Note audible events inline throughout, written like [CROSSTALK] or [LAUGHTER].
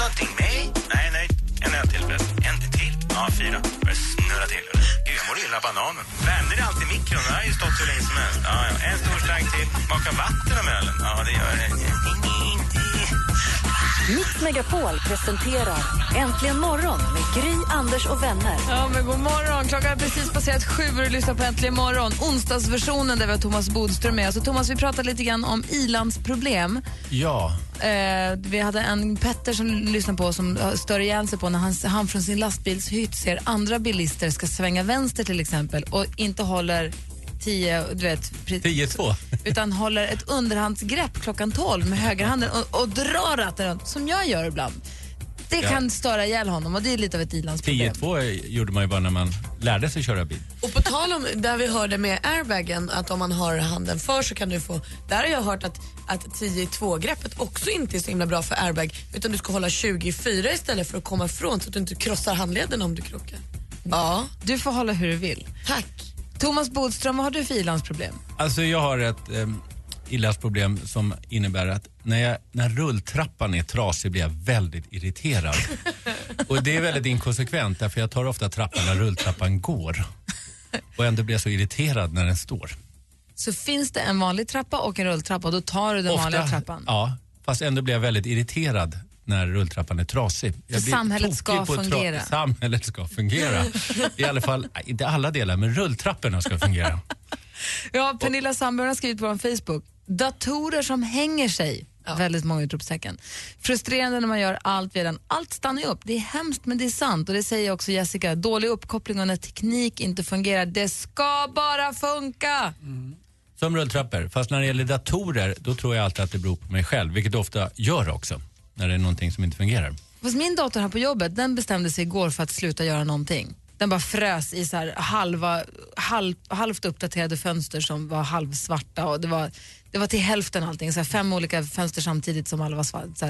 Någonting med? Nej, nej. En öl till förresten. En till? Ja, fyra. Börjar snurra till. Gud, jag mår illa av bananen. Värmde det alltid i mikron? Den har ju stått hur länge som helst. Ja, ja. En stor slang till. Maka vatten om ölen? Ja, det gör det. Mix Megapol presenterar Äntligen morgon med Gry, Anders och vänner. Ja, men god morgon. Klockan har precis passerat sju och du lyssnar på Äntligen morgon. Onsdagsversionen där vi har Thomas Bodström med. Så Thomas, vi pratade lite grann om ilandsproblem. Ja, Eh, vi hade en Petter som lyssnade på som stör ihjäl sig på när han, han från sin lastbilshytt ser andra bilister ska svänga vänster till exempel och inte håller 10, du vet, pri- 10-2. utan håller ett underhandsgrepp klockan 12 med högerhanden och, och drar ratten runt, som jag gör ibland. Det Ja. kan störa ihjäl honom och det är lite av ett ilandsproblem. 10-2 gjorde man ju bara när man lärde sig köra bil. Och på tal om där vi hörde med airbagen, att om man har handen för så kan du få, där har jag hört att, att 10-2-greppet också inte är så himla bra för airbag utan du ska hålla 24 istället för att komma ifrån så att du inte krossar handleden om du krockar. Ja, Du får hålla hur du vill. tack. Thomas Bodström, vad har du för ilandsproblem? Alltså jag har ett um, illansproblem som innebär att när, jag, när rulltrappan är trasig blir jag väldigt irriterad. [LAUGHS] Och det är väldigt inkonsekvent därför jag tar ofta trappan när rulltrappan går. Och ändå blir jag så irriterad när den står. Så finns det en vanlig trappa och en rulltrappa och då tar du den vanliga trappan. Ja, fast ändå blir jag väldigt irriterad när rulltrappan är trasig. Jag blir samhället ska fungera. Samhället ska fungera. I alla fall, inte alla delar, men rulltrapporna ska fungera. [LAUGHS] Ja, Pernilla Sandberg har skrivit på vår Facebook. Datorer som hänger sig. Väldigt många utropstecken. Frustrerande när man gör allt redan. Allt stannar ju upp. Det är hemskt men det är sant. Och det säger också Jessica. Dålig uppkoppling och när teknik inte fungerar. Det ska bara funka! Som rulltrappor. Fast när det gäller datorer, då tror jag alltid att det beror på mig själv. Vilket det ofta gör också. När det är någonting som inte fungerar. Fast min dator här på jobbet, den bestämde sig igår för att sluta göra någonting. Den bara frös i så här halva, halv, halvt uppdaterade fönster som var halvsvarta och det var, det var till hälften allting. Så här fem olika fönster samtidigt som alla var svarta.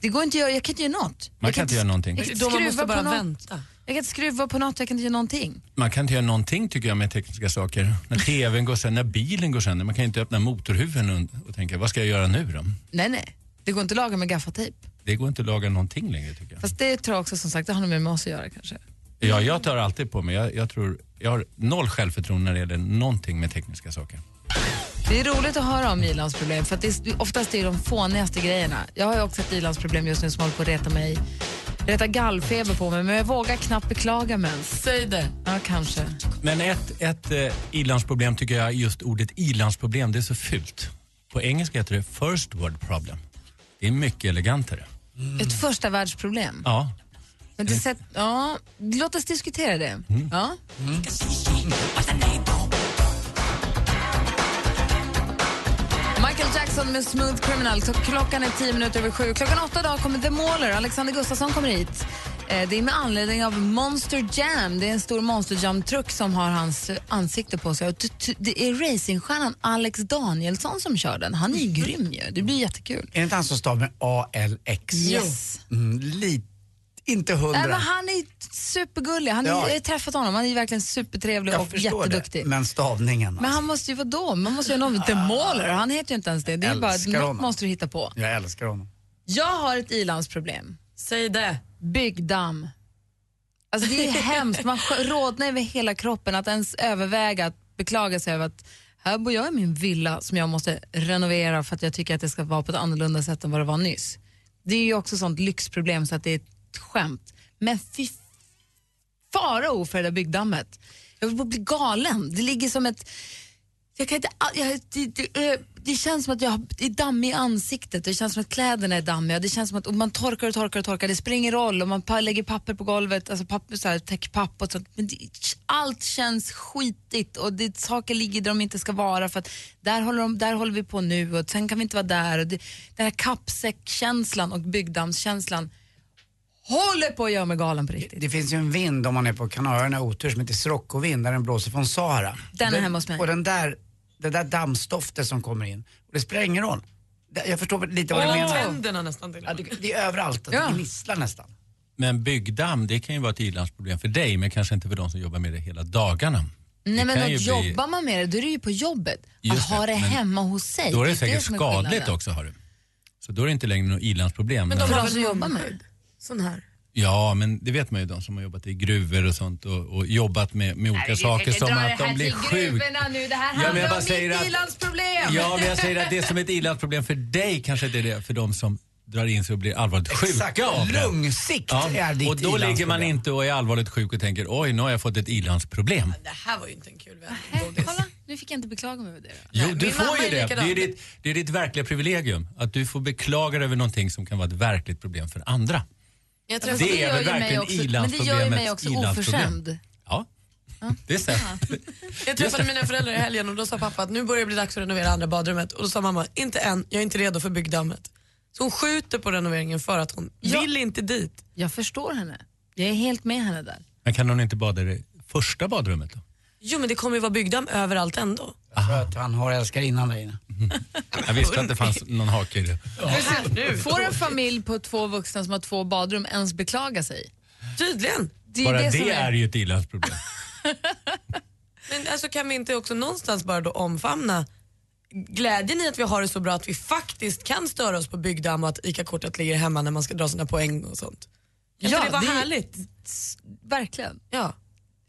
Det går inte att göra, jag kan inte göra något. Man jag kan inte göra någonting. Jag kan inte skruva bara på något. vänta. Jag kan inte skruva på något, jag kan inte göra någonting. Man kan inte göra någonting tycker jag med tekniska saker. När [LAUGHS] tvn går sönder, när bilen går sönder. Man kan inte öppna motorhuven och, och tänka, vad ska jag göra nu då? Nej, nej. Det går inte att laga med gaffatejp. Det går inte att laga någonting längre tycker jag. Fast det tror jag också som sagt, det har nog med oss att göra kanske. Ja, jag tar alltid på mig. Jag, jag, tror, jag har noll självförtroende när det gäller någonting med tekniska saker. Det är roligt att höra om ilandsproblem för att det är, oftast är det de fånigaste grejerna. Jag har ju också ett ilandsproblem just nu som håller på att reta mig reta gallfeber på mig men jag vågar knappt beklaga mens. Säg det. Ja, kanske. Men ett, ett eh, ilandsproblem tycker jag, just ordet ilandsproblem, det är så fult. På engelska heter det first world problem. Det är mycket elegantare. Ett första världsproblem. Ja. Men det sätt, ja, låt oss diskutera det. Ja. Michael Jackson med Smooth Criminal. Så klockan är tio minuter över sju. Klockan åtta idag kommer The Mauler. Alexander Gustafsson kommer hit. Eh, Det är med anledning av Monster Jam. Det är en stor Monster Jam-truck som har hans ansikte på sig. Det är racingstjärnan Alex Danielsson som kör den. Han är ju grym ju. Det blir jättekul. Är det inte han som stavar med A-L-X? Yes. Mm, lite, inte hundra. Nej, men han är supergullig. Han är, Ja. Jag har träffat honom. Han är verkligen supertrevlig jag och jätteduktig. det. Men stavningen Men alltså. han måste ju vara då? Man måste ju ha någon, The Mauler. Han heter ju inte ens det. Det är bara Älskar något honom. måste du hitta på. Jag älskar honom. Jag har ett ilandsproblem. Säg det. Byggdamm. Alltså det är hemskt. Man rodnar över hela kroppen att ens överväga att beklaga sig över att här bor jag i min villa som jag måste renovera för att jag tycker att det ska vara på ett annorlunda sätt än vad det var nyss. Det är ju också sånt lyxproblem så att det är ett skämt. Men fy farao för det där byggdammet. Jag vill bli galen. Det ligger som ett jag kan inte, jag, det, det, är- det känns som att jag det är damm i ansiktet, det känns som att kläderna är dammiga, det känns som att man torkar och torkar och torkar, det spelar ingen roll om man lägger papper på golvet, alltså papper, så här, täckpapp och sånt. Men det, allt känns skitigt och det, saker ligger där de inte ska vara för att där håller, de, där håller vi på nu och sen kan vi inte vara där. Och det, den här kappsäckkänslan och byggdammskänslan håller på att göra mig galen på riktigt. Det finns ju en vind om man är på Kanarierna otur som heter Siroccovind där den blåser från Sahara. Den är hemma hos mig. Och den där, det där dammstoftet som kommer in, och det spelar ingen roll. Det- Jag förstår lite vad du Åh, menar. tänderna nästan till Ja, det, det är överallt, Ja. det gnisslar nästan. Men byggdamm, det kan ju vara ett ilandsproblem för dig, men kanske inte för de som jobbar med det hela dagarna. Nej Det men bli- jobbar man med det, då är det ju på jobbet. Just att ha det, det hemma hos sig. Då är det det säkert är skadligt också, har du. Så då är det inte längre något ilandsproblem. Men Men de har väl jobbar med munskydd? Sån här. Ja, men det vet man ju, de som har jobbat i gruvor och sånt och, och jobbat med, med olika saker som att de blir sjuka. nu, det här Ja, handlar bara om säger mitt att- ilandsproblem. Ja, men jag säger att det som är ett ilandsproblem för dig kanske inte är det för de som drar in sig och blir allvarligt Exakt, sjuka av det. lungsikt Ja, är ditt och då ligger man inte och är allvarligt sjuk och tänker oj, nu har jag fått ett ilandsproblem. Det här var ju inte en kul vän. Nej, kolla, nu fick jag inte beklaga mig över det. Jo, Nej, du får ju det. Det är, ditt, det är ditt verkliga privilegium. Att du får beklaga dig över någonting som kan vara ett verkligt problem för andra. Jag Fast träffade, Det är väl verkligen också- Men det gör ju mig ilandsproblemets också oförskämd. Ja, det är sant. [LAUGHS] jag träffade mina föräldrar i helgen och då sa pappa att nu börjar det bli dags att renovera andra badrummet. Och då sa mamma, inte än, jag är inte redo för byggdammet. Så hon skjuter på renoveringen för att hon Ja. vill inte dit. Jag förstår henne. Jag är helt med henne där. Men kan hon inte bada i det första badrummet då? Jo men det kommer ju vara byggdamm överallt ändå. För att han har älskarinnan där inne. [LAUGHS] Jag visste att det fanns någon hake i det. Nu. Får en familj på två vuxna som har två badrum ens beklaga sig? Tydligen. Det är Bara det, som är ju ett ilandsproblem. [LAUGHS] Men alltså kan vi inte också någonstans bara då omfamna glädjen i att vi har det så bra att vi faktiskt kan störa oss på byggdamm och att ICA-kortet ligger hemma när man ska dra sina poäng och sånt. Kan Ja, det var det är- härligt? Verkligen. Ja.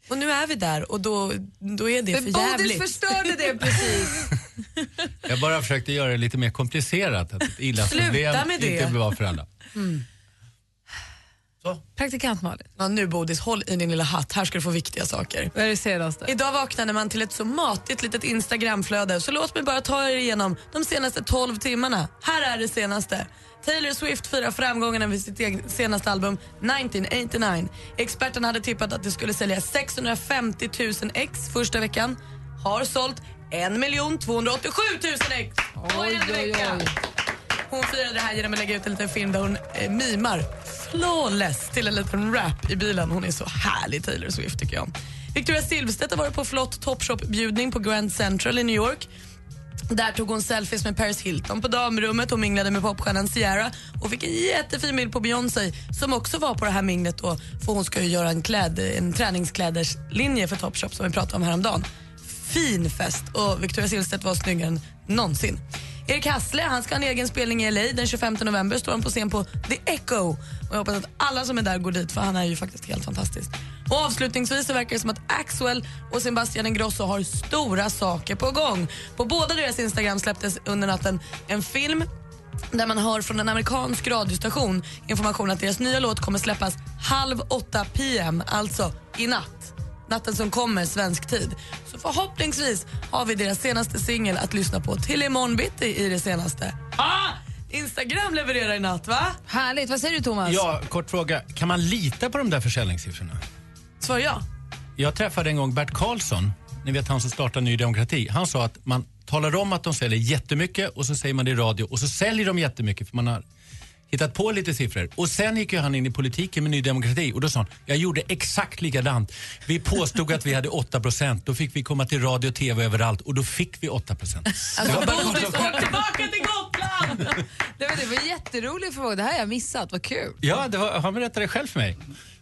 Och nu är vi där och då, då är det för Bodil jävligt. förstörde det precis. [LAUGHS] [LAUGHS] Jag bara försökte göra det lite mer komplicerat. Att ett ilandsproblem Sluta med det. inte för alla. Praktikant Malin, Ja, nu Bodis, håll i din lilla hatt. Här ska du få viktiga saker. vad är det senaste? Idag vaknade man till ett så matigt litet Instagramflöde så låt mig bara ta er igenom de senaste 12 timmarna. Här är det senaste. Taylor Swift firar framgången med sitt senaste album 1989. Experterna hade tippat att det skulle sälja 650 000 ex första veckan. Har sålt 1 287 000 ex på en vecka. Hon firade det här genom att lägga ut en liten film där hon eh, mimar flawless till en liten rap i bilen. Hon är så härlig Taylor Swift tycker jag. Victoria Silvstedt har varit på flott Topshop-bjudning på Grand Central i New York. Där tog hon selfies med Paris Hilton på damrummet och minglade med popstjärnan Ciara och fick en jättefin bild på Beyoncé som också var på det här minglet då, för hon ska ju göra en, kläd, en träningskläderslinje för Topshop som vi pratade om häromdagen. Fin fest och Victoria Silvstedt var snyggare än någonsin. Erik Hassle han ska ha en egen spelning i LA den 25 november. Står han på scen på The Echo. Och jag hoppas att alla som är där går dit för han är ju faktiskt helt fantastisk. Och avslutningsvis så verkar det som att Axwell och Sebastian Ingrosso har stora saker på gång. På båda deras Instagram släpptes under natten en film där man hör från en amerikansk radiostation information att deras nya låt kommer släppas halv åtta PM, alltså i natt. Natten som kommer, svensk tid. Så förhoppningsvis har vi deras senaste singel att lyssna på till imorgon bitti i det senaste. Ah! Instagram levererar i natt, va? Härligt. Vad säger du Thomas? Ja, kort fråga. Kan man lita på de där försäljningssiffrorna? Svar ja. Jag träffade en gång Bert Karlsson, ni vet han som startade Ny Demokrati. Han sa att man talar om att de säljer jättemycket och så säger man det i radio och så säljer de jättemycket för man har hittat på lite siffror. Och sen gick ju han in i politiken med Ny Demokrati och då sa han, jag gjorde exakt likadant. Vi påstod att vi hade 8% då fick vi komma till radio och tv överallt och då fick vi 8 Alltså, Bodis, åk tillbaka till Gotland! [LAUGHS] det, var, det var jätteroligt fråga. Det här har jag missat. Vad kul. Ja, det var, han berättade själv för mig.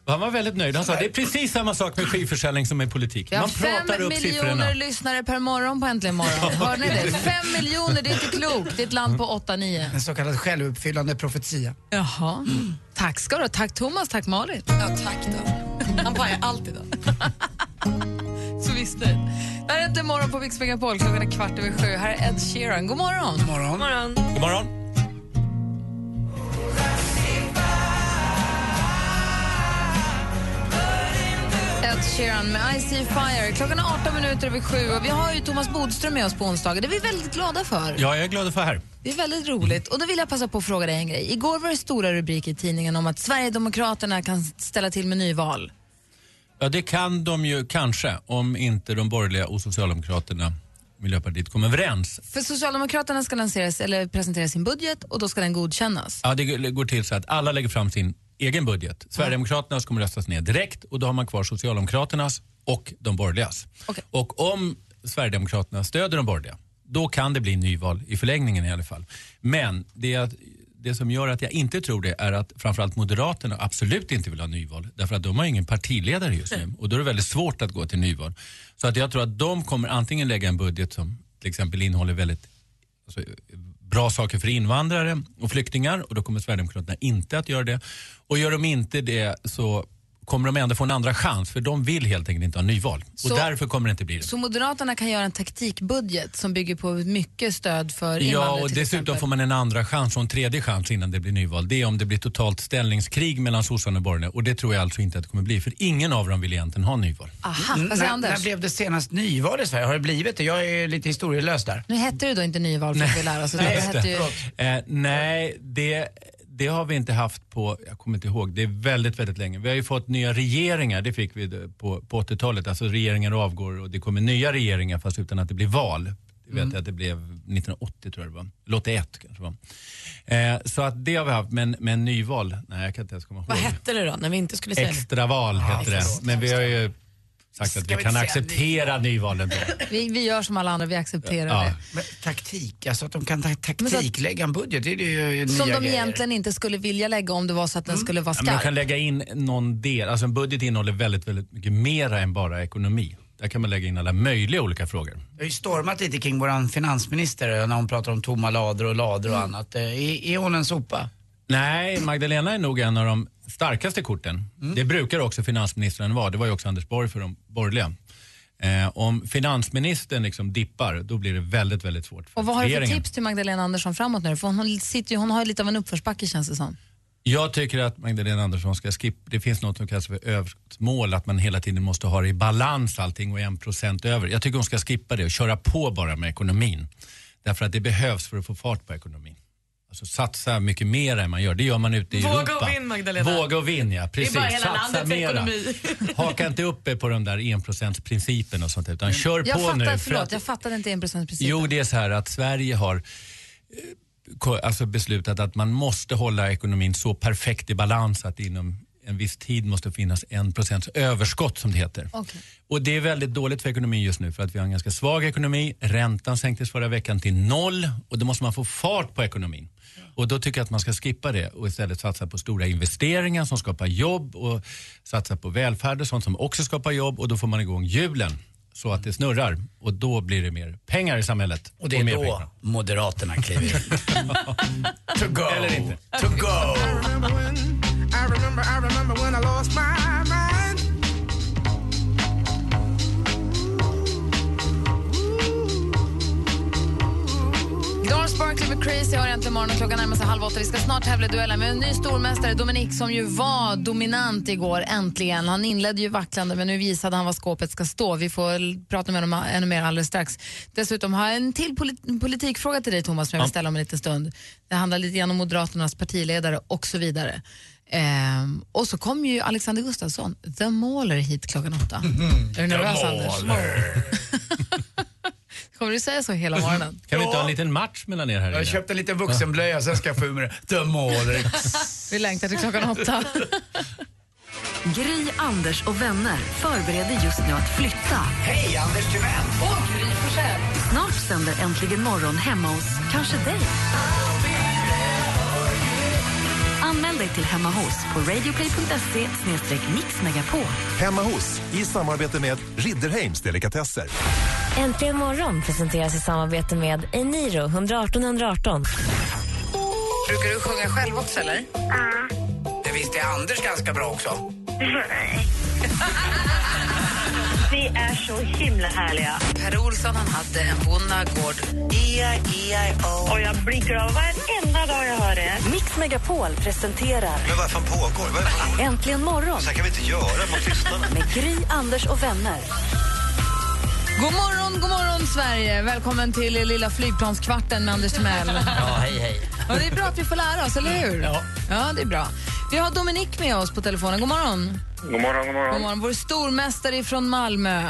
Han var väldigt nöjd. Han sa det är precis samma sak med skivförsäljning som med politik. Vi har Man fem pratar upp miljoner siffrorna. lyssnare per morgon på Äntligen morgon. Hör ni det? Fem miljoner, det är inte klokt. Det är ett land på 8-9. En så kallad självuppfyllande profetia. Jaha. Tack ska du ha. Tack Thomas, tack Malin. Ja, tack då. Han pajar alltid då. [LAUGHS] Så visst det. Det här är Äntligen morgon på Mix Megapol. Klockan är kvart över sju. Här är Ed Sheeran. God morgon. God morgon. Morgon. God morgon. Ed Sheeran med I See Fire. Klockan är 18 minuter över sju och vi har ju Thomas Bodström med oss på onsdagar. Det är vi väldigt glada för. Ja, jag är glad få här. Det är väldigt roligt. Och då vill jag passa på att fråga dig en grej. Igår var det stora rubriker i tidningen om att Sverigedemokraterna kan ställa till med nyval. Ja, det kan de ju kanske om inte de borgerliga och Socialdemokraterna Miljöpartiet kommer överens. För Socialdemokraterna ska lanseras, eller presentera sin budget och då ska den godkännas. Ja, det går till så att alla lägger fram sin egen budget. Sverigedemokraternas kommer röstas ner direkt och då har man kvar Socialdemokraternas och de borgerligas. Okej. Och om Sverigedemokraterna stöder de borgerliga, då kan det bli nyval i förlängningen i alla fall. Men det, är att- det som gör att jag inte tror det är att framförallt Moderaterna absolut inte vill ha nyval. Därför att de har ingen partiledare just nu och då är det väldigt svårt att gå till nyval. Så att jag tror att de kommer antingen lägga en budget som till exempel innehåller väldigt alltså, bra saker för invandrare och flyktingar och då kommer Sverigedemokraterna inte att göra det. Och gör de inte det så kommer de ändå få en andra chans för de vill helt enkelt inte ha nyval. Så- och därför kommer det inte bli det. Så Moderaterna kan göra en taktikbudget som bygger på mycket stöd för Ja, invandrare och till dessutom exempel. får man en andra chans och en tredje chans innan det blir nyval. Det är om det blir totalt ställningskrig mellan sossarna och borgarna och det tror jag alltså inte att det kommer bli för ingen av dem vill egentligen ha nyval. Aha, N- vad säger Anders? när blev det senast nyval i Sverige? Har det blivit det? Jag är lite historielös där. Nu hette det då inte nyval för att vi lär oss. utan Det hette ju... Eh, nej, det, det har vi inte haft på, jag kommer inte ihåg, det är väldigt, väldigt länge. Vi har ju fått nya regeringar, det fick vi på, på 80-talet. Alltså regeringar avgår och det kommer nya regeringar fast utan att det blir val. Jag vet att det blev 1980 tror jag det var. Eller 81 kanske det var. Eh, så att det har vi haft, men, men nyval, nej jag kan inte ens komma ihåg. Vad hette det då när vi inte skulle säga det? Extraval hette det. Men vi har ju sagt att vi kan acceptera nyvalen då. Vi, vi gör som alla andra, vi accepterar Ja. det. Men taktik, alltså att de kan ta taktiklägga en budget, det är ju Som nya de grejer. egentligen inte skulle vilja lägga om det var så att den skulle vara Ja, men de skarp. kan lägga in någon del, alltså en budget innehåller väldigt, väldigt mycket mera än bara ekonomi. Där kan man lägga in alla möjliga olika frågor. Det har ju stormat lite kring våran finansminister när hon pratar om tomma lador och lador och Mm. annat. Eh, Är, är hon en sopa? Nej, Magdalena är nog en av de starkaste korten. Det brukar också finansministern vara. Det var ju också Anders Borg för de borgerliga. Eh, om finansministern liksom dippar, då blir det väldigt, väldigt svårt för Och vad har du för tips till Magdalena Andersson framåt nu? För hon, sitter hon har ju lite av en uppförsbacke känns det som. Jag tycker att Magdalena Andersson ska skippa, det finns något som kallas för överskottsmål, att man hela tiden måste ha det i balans allting och en procent över. Jag tycker hon ska skippa det och köra på bara med ekonomin. Därför att det behövs för att få fart på ekonomin. Alltså satsa mycket mer än man gör. Det gör man ute i Våga Europa. och vinn, Magdalena. Våga och vinn, ja. Precis. bara hela satsa landets mera. ekonomi. [LAUGHS] Haka inte upp er på den där enprocentsprincipen och sånt utan kör Jag på fattar, nu. för förlåt, att- jag fattade inte enprocentsprincipen. Jo, det är så här att Sverige har eh, alltså beslutat att man måste hålla ekonomin så perfekt i balans att det inom en viss tid måste finnas en procents överskott som det heter. Okej. Och det är väldigt dåligt för ekonomin just nu för att vi har en ganska svag ekonomi. Räntan sänktes förra veckan till noll och då måste man få fart på ekonomin. Och då tycker jag att man ska skippa det och istället satsa på stora investeringar som skapar jobb och satsa på välfärd och sånt som också skapar jobb och då får man igång hjulen så att det snurrar och då blir det mer pengar i samhället. Och det är mer då pengar. Moderaterna kliver in. [LAUGHS] to go. Eller inte. To go. Doris Barkley med Crazy har äntligen morgon och klockan närmar sig halv åtta. Vi ska snart tävla i duellen med en ny stormästare, Dominic, som ju var dominant igår, äntligen. Han inledde ju vacklande, men nu visade han var skåpet ska stå. Vi får prata med honom ännu mer alldeles strax. Dessutom har jag en till polit- politikfråga till dig, Thomas, som jag vill ställa om en liten stund. Det handlar lite grann om Moderaternas partiledare och så vidare. Ehm, och så kommer ju Alexander Gustafsson, The Mauler, hit klockan åtta. Är du nervös, Anders? [LAUGHS] Kommer du säga så hela morgonen? Kan vi inte ha en liten match mellan er här Jag inne? har köpt en liten vuxenblöja, sen ska jag få ur mig det. The Mauler. Vi längtar till klockan åtta. [LAUGHS] Gry, Anders och vänner förbereder just nu att flytta. Hej, Anders Timell. Snart sänder Äntligen morgon hemma hos kanske dig. Anmäl dig till Hemma hos på radioplay.se mixmegapol. Hemma hos, i samarbete med Ridderheims Delikatesser. Äntligen morgon presenteras i samarbete med Eniro 118 118. Brukar du sjunga själv också eller? Det visste Anders ganska bra också. [LAUGHS] Ni är så himla härliga. Per Olsson han hade en bonnagård. Och jag blir glad varenda dag jag hör det. Mix Megapol presenterar Men vad fan pågår? Vad, vad, Äntligen morgon så här kan vi inte göra mot lyssnarna. med Gry, Anders och vänner. God morgon, god morgon Sverige! Välkommen till lilla flygplanskvarten med Anders Timell. Ja, hej hej. Ja, det är bra att vi får lära oss, eller hur? Ja. ja, det är bra. Vi har Dominik med oss på telefonen. God morgon. God morgon, god morgon. God morgon. Vår stormästare från Malmö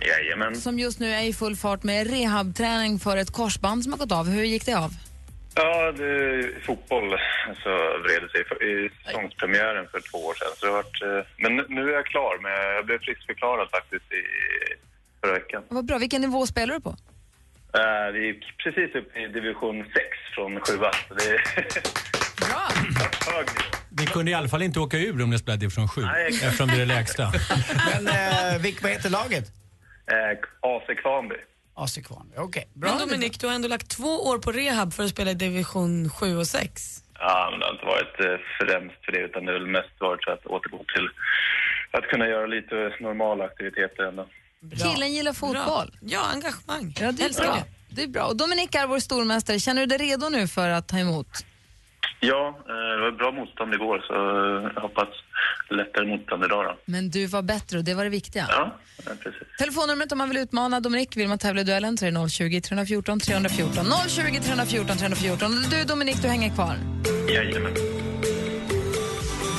Jajamän. som just nu är i full fart med rehabträning för ett korsband som har gått av. Hur gick det av? Ja, det, fotboll så vred det sig för, i säsongspremiären för två år sedan. Så det varit, eh, men nu- är jag klar. Med, jag blev friskförklarad faktiskt i förra veckan. Vad bra. Vilken nivå spelar du på? Eh, Det gick precis upp i division 6 från 7 så det är Bra! [LAUGHS] hög Ni kunde i alla fall inte åka ur om ni spelade division 7 Nej, exakt. eftersom det är det lägsta. [LAUGHS] Men eh, vilk, vad heter laget? eh, AC Kvarnby. AC Kvarnby. Okej, bra. Men Dominik, du har ändå lagt två år på rehab för att spela i division 7 och 6. Ja, men det har inte varit eh, främst för det utan det har väl mest varit för att återgå till att kunna göra lite normala aktiviteter ändå. Killen gillar fotboll. Bra. Ja, engagemang. Ja, det är Älskar bra. det. Det är bra. Och Dominik är vår stormästare. Känner du dig redo nu för att ta emot? Ja, eh, det var bra motstånd igår så eh, jag hoppas lättare motstånd idag då. Men du var bättre och det var det viktiga. Ja, precis. Telefonnumret om man vill utmana Dominik, vill man tävla i duellen så är det 020 314 314. 020 314 314. Och Du Dominik, du hänger kvar. Jajamän.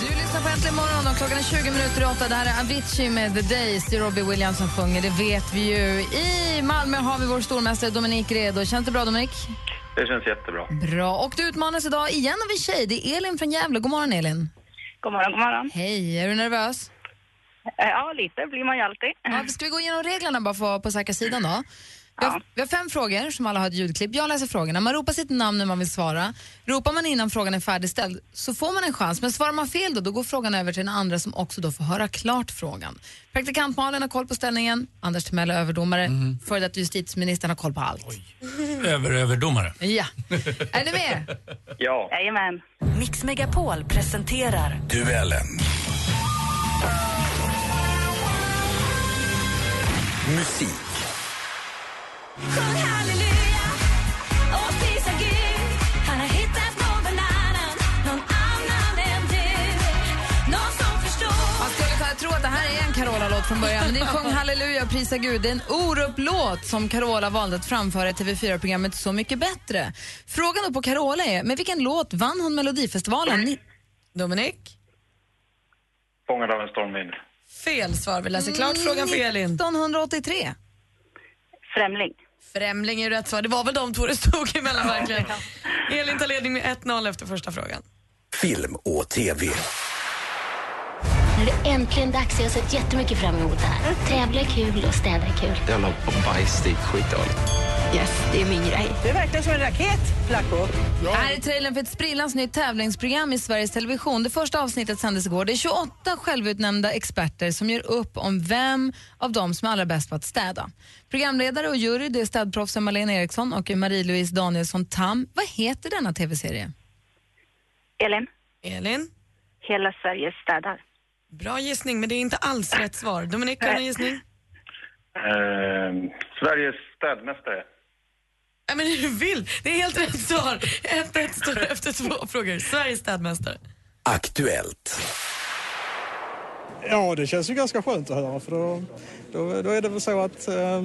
Du lyssnar på Äntligen morgon och klockan är 20 minuter i åtta. Det här är Avicii med The Days. Det är Robbie Williams som sjunger, det vet vi ju. I Malmö har vi vår stormästare Dominik redo. Känns det bra Dominik? Det känns jättebra. Bra. Och du utmanas idag igen av en tjej. Det är Elin från Gävle. God morgon Elin. God morgon, god morgon. Hej, är du nervös? Eh, Ja, lite blir man ju alltid. Ja, ska vi gå igenom reglerna bara för att vara på säkra sidan då? Vi har, vi har fem frågor som alla har ett ljudklipp. Jag läser frågorna. Man ropar sitt namn när man vill svara. Ropar man innan frågan är färdigställd så får man en chans. Men svarar man fel då, då går frågan över till den andra som också då får höra klart frågan. Praktikant Malin har koll på ställningen. Anders Timell är överdomare. Mm. Före detta justitieministern har koll på allt. Över överdomare. Ja. är ni med? [LAUGHS] Ja. Jajamän. Mix Megapol presenterar Duellen. Musik. Man skulle kunna tro att det här är en Carola-låt från början, men det är Sjung halleluja, prisa Gud. Det är en Orup-låt som Carola valde att framföra i TV4-programmet Så mycket bättre. Frågan då på Carola är, med vilken låt vann hon Melodifestivalen? Ni- Dominik? Fångad av en stormvind. Fel svar. Vi läser klart frågan för Elin. 1983. Främling. Främling är rätt svar. Det var väl de två det stod emellan verkligen. Elin tar ledning med 1-0 efter första frågan. Film och TV. Nu är det äntligen dags. Jag har sett jättemycket fram emot det här. Tävla är kul och städa är kul. Jävla bajs, det är skitdåligt. Yes, det är min grej. Är verkligen som en raket, Flacco. Här är trailern för ett sprillans nytt tävlingsprogram i Sveriges Television. Det första avsnittet sändes igår. Det är 28 självutnämnda experter som gör upp om vem av dem som är allra bäst på att städa. Programledare och jury det är städproffsen Malena Eriksson och Marie-Louise Danielsson Tam. Vad heter denna tv-serie? Elin. Elin? Hela Sverige städar. Bra gissning, men det är inte alls rätt svar. Dominik, har du en gissning? Eh, Sveriges städmästare. Ja, men hur vill? Det är helt rätt svar. 1-1 står efter två frågor. Sveriges städmästare. Aktuellt. Ja, det känns ju ganska skönt att höra för då, då, då är det väl så att eh,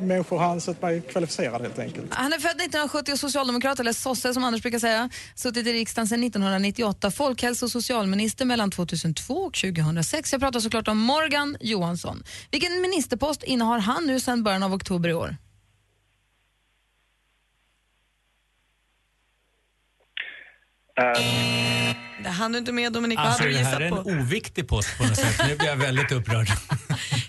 människor har ansett mig kvalificerad helt enkelt. Han är född 1970 och socialdemokrat, eller sosse som Anders brukar säga. Suttit i riksdagen sedan 1998, folkhälso och socialminister mellan 2002 och 2006. Jag pratar såklart om Morgan Johansson. Vilken ministerpost innehar han nu sedan början av oktober i år? Det hann du inte med Dominik. Vad Alltså hade det du här är gissat en på? oviktig post på något sätt. Nu blir jag väldigt upprörd.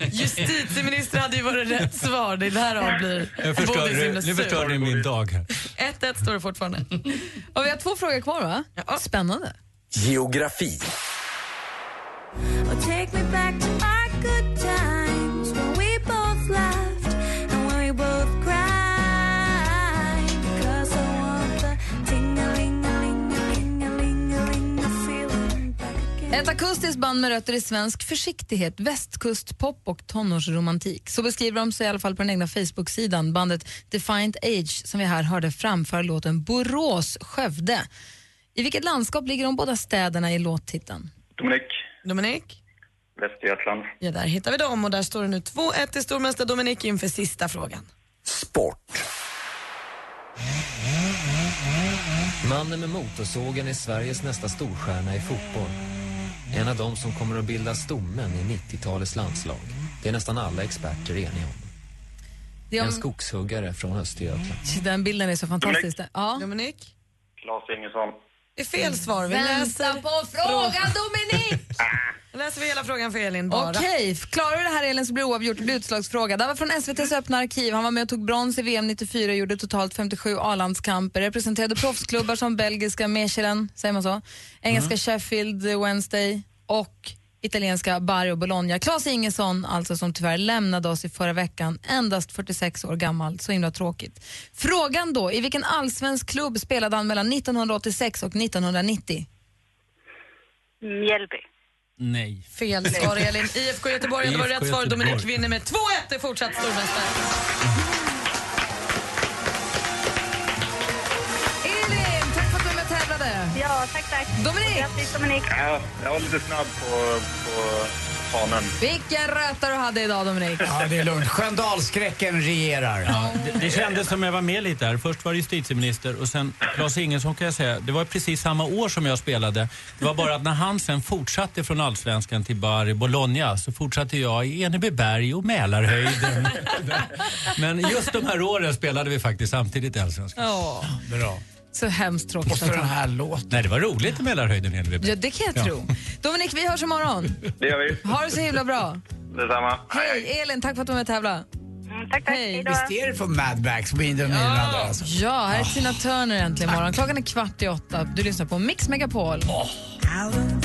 [LAUGHS] Justitieminister hade ju varit rätt svar. Det därav blir Jag förstår, himla nu sur. förstår ni min dag här. 1-1 står det fortfarande. Och vi har två frågor kvar va? Spännande. Geografi. Ett akustiskt band med rötter i svensk försiktighet, västkustpop och tonårsromantik. Så beskriver de sig i alla fall på den egna Facebook-sidan. Bandet Defiant Age som vi här hörde framföra låten Borås-Skövde. I vilket landskap ligger de båda städerna i låttiteln? Dominik, Dominik? Västergötland. Ja, där hittar vi dem och där står det nu 2-1 till stormästare Dominik inför sista frågan. Mannen med motorsågen är Sveriges nästa storstjärna i fotboll. En av dem som kommer att bilda stommen i 90-talets landslag. Det är nästan alla experter eniga om. Det är En skogshuggare från Östergötland. Den bilden är så fantastisk. Ja. Dominik? Claes Ingesson. Det är fel svar. Vi Vänta läser på frågan, Dominik! [LAUGHS] Läser vi hela frågan för Elin bara. Okej, klarar du det här Elin så blir det oavgjort. Det blir utslagsfråga. Det var från SVTs öppna arkiv. Han var med och tog brons i VM 94 och gjorde totalt 57 A-landskamper. Representerade proffsklubbar som belgiska Mechelen, säger man så? Engelska Sheffield Wednesday och italienska Bari och Bologna. Claes Ingesson, alltså som tyvärr lämnade oss i förra veckan, endast 46 år gammal. Så himla tråkigt. Frågan då, i vilken allsvensk klubb spelade han mellan 1986 och 1990? Mjällby. Nej. Fel svar Elin. IFK Göteborg, det var IFK rätt svar. Dominik vinner med 2-1 är fortsatt stormästare. Elin, tack för att du var med och tävlade. Ja, tack, tack. Dominik! Grattis, Dominik. Ja, jag var lite snabb på, på fanen. Vilken röta du hade idag Dominik. Ja, det är lugnt. Sköndalsskräcken regerar. Ja, det, det kändes som jag var med lite där. Först var det justitieminister och sen Claes Ingesson kan jag säga. Det var precis samma år som jag spelade. Det var bara att när han sen fortsatte från Allsvenskan till Bari Bologna så fortsatte jag i Enebyberg och Mälarhöjden. [LAUGHS] Men just de här åren spelade vi faktiskt samtidigt i Allsvenskan. Ja, Bra. Så hemskt tråkigt. Och så den här låten. Nej, det var roligt i Mälarhöjden Enebyberg. Ja, det kan jag tro. Dominik, vi hörs imorgon. Det gör vi. Ha det så himla bra. Detsamma. Hej, Elin, tack för att du var med och tävlade. Mm, tack, tack. Hej. Visst är det från Mad Max, Irland? Alltså. Ja, här är Tina Turner äntligen imorgon. Klockan är kvart i åtta. Du lyssnar på Mix Megapol. Klockan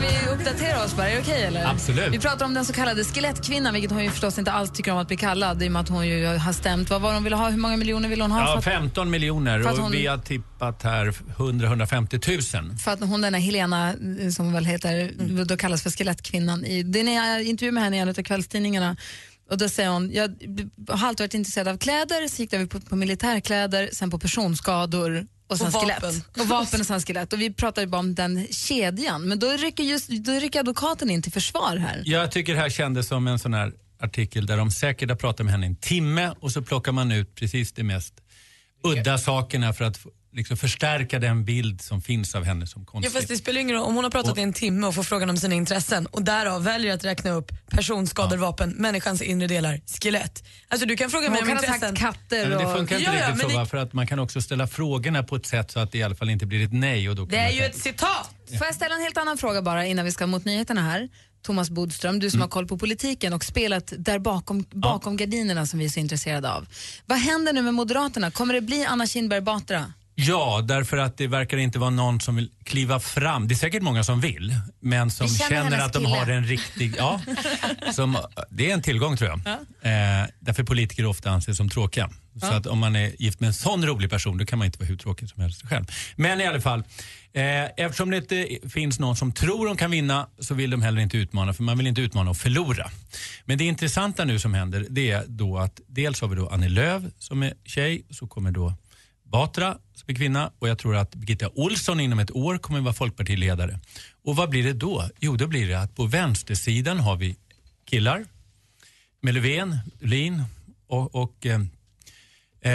vi uppdatera oss bara? Är det okej eller? Absolut. Vi pratar om den så kallade skelettkvinnan, vilket hon ju förstås inte alls tycker om att bli kallad i och med att hon ju har stämt. Vad var hon ville ha? Hur många miljoner ville hon ha? Ja, för, att, 15 miljoner för att hon- och vi har tippat här 100-150 000. för att hon den här Helena, eh, som hon väl heter, då kallas för skelettkvinnan. I, det är när jag intervjuade med henne i en av kvällstidningarna och då säger hon, jag har alltid varit intresserad av kläder, så gick jag på, på militärkläder, sen på personskador och sen Och. Och vapen och sen skelett. Och vi pratade bara om den kedjan. Men då rycker, just, då rycker advokaten in till försvar här. Jag tycker det här kändes som en sån här artikel där de säkert har pratat med henne en timme och så plockar man ut precis det mest udda sakerna för att få- liksom förstärka den bild som finns av henne som Ja, konstig. fast det spelar ingen roll om hon har pratat Och- i en timme och får frågan om sina intressen och därav väljer att räkna upp personskador, vapen, människans inre delar, skelett. Alltså du kan fråga Hon mig om kan ha intressen. sagt katter men det och... funkar inte Ja, ja, riktigt så, va? för att man kan också ställa frågorna på ett sätt så att det i alla fall inte blir ett nej. Och då Det är ju ett citat! Får jag ställa en helt annan fråga bara innan vi ska mot nyheterna här? Thomas Bodström, du som Mm. har koll på politiken och spelat där bakom, bakom gardinerna som vi är så intresserade av. Vad händer nu med Moderaterna? Kommer det bli Anna Kinberg Batra? Ja, därför att det verkar inte vara någon som vill kliva fram. Det är säkert många som vill, men som Vi känner känner, att de kille. har en riktig... Ja, [LAUGHS] som, det är en tillgång tror jag. Eh, därför politiker ofta anses som tråkiga. Så att om man är gift med en sån rolig person då kan man inte vara hur tråkig som helst själv. Men i alla fall, eh, eftersom det inte finns någon som tror de kan vinna så vill de heller inte utmana för man vill inte utmana och förlora. Men det intressanta nu som händer det är då att dels har vi då Annie Lööf som är tjej, så kommer då Batra som är kvinna och jag tror att Birgitta Olsson inom ett år kommer vara folkpartiledare. Och vad blir det då? Jo, då blir det att på vänstersidan har vi killar med Löfven, Lin och, och eh,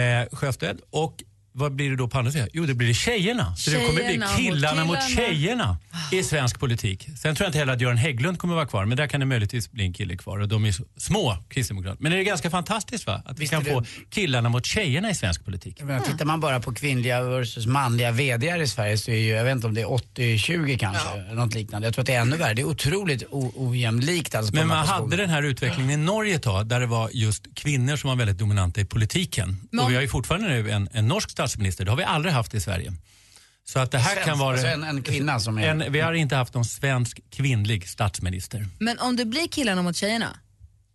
eh, Sjöstedt. Och vad blir det då på andra sidan? Jo, det blir det tjejerna. Så det kommer bli Tjejerna mot killarna mot killarna. tjejerna i svensk politik. Sen tror jag inte heller att Göran Hägglund kommer vara kvar, men där kan det möjligtvis bli en kille kvar. Och de är små kristdemokrater. Men är det ganska fantastiskt va? Att vi Visst kan är få killarna mot tjejerna i svensk politik. Menar, tittar man bara på kvinnliga versus manliga VDR i Sverige så är ju, jag vet inte om det är 80-20 kanske, eller något liknande. Jag tror att det är ännu värre. Det är otroligt ojämlikt alltså Men man hade den här utvecklingen i Norge ett tag där det var just kvinnor som var väldigt dominanta i politiken. Men- Och vi har ju fortfarande nu en, en norsk statsminister, det har vi aldrig haft i Sverige. Så att det här Svensk, kan vara... alltså en- en kvinna som är- En, vi har inte haft någon svensk kvinnlig statsminister. Men om det blir killarna mot tjejerna,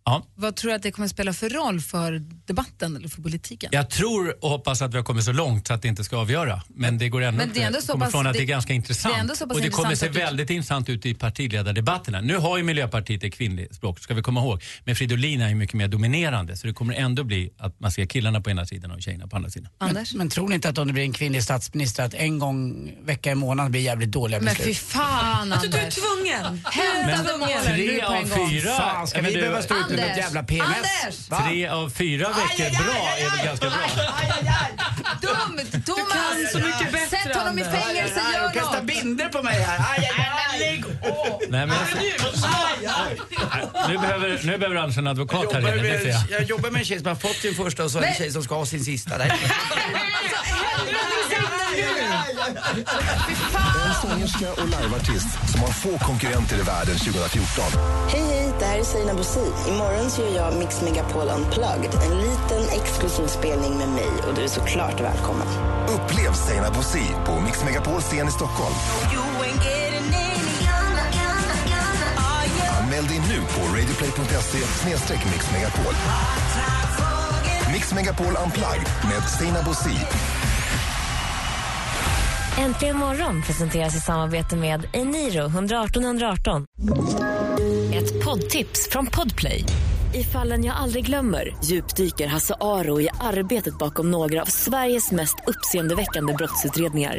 Ja. Vad tror du att det kommer spela för roll för debatten eller för politiken? Jag tror och hoppas att vi har kommit så långt så att det inte ska avgöra. Men det går ändå Men det är ändå så pass- från att det, det- är ganska intressant. det är ändå så pass och det kommer se att du- väldigt intressant ut i partiledardebatterna. Nu har ju Miljöpartiet ett kvinnligt språk, ska vi komma ihåg. Men Fridolin är ju mycket mer dominerande så det kommer ändå bli att man ser killarna på ena sidan och tjejerna på andra sidan. Men, men tror ni inte att om det blir en kvinnlig statsminister att en gång vecka i månaden blir jävligt dåliga Men beslut? fy fan Alltså, du är Anders. tvungen. Hämta Men målen nu tre på av en gång. fyra... Fan, ska men vi behöva stå ute Anders! jävla PMS? Anders! Va? Tre av fyra veckor bra är väl ganska bra? Dumt! Thomas! kan så mycket bättre, Sätt honom i fängelse, Aj, aj, gör något! Binder på mig här. Aj, aj, aj, lägg av. Nej, men nu, behöver, nu behöver Anders en advokat här inne, det ser jag. jag jobbar med en tjej som har fått sin första och så är det en tjej som ska ha sin sista. Det här- En sångerska och liveartist som har få konkurrenter i världen 2014. Hej, hej, det här är Sina Bosi. Imorgon så gör jag Mix Megapol Unplugged. En liten exklusiv spelning med mig och du är såklart välkommen. Upplev Seinabo Bosi på Mix Megapol scen i Stockholm. Anmäl dig nu på radioplay.se mixmegapol. Mix Megapol Unplugged med Stina Bosi. Äntligen morgon presenteras i samarbete med Eniro 118 118. Ett poddtips från Podplay. I fallen jag aldrig glömmer djupdyker Hasse Aro i arbetet bakom några av Sveriges mest uppseendeväckande brottsutredningar.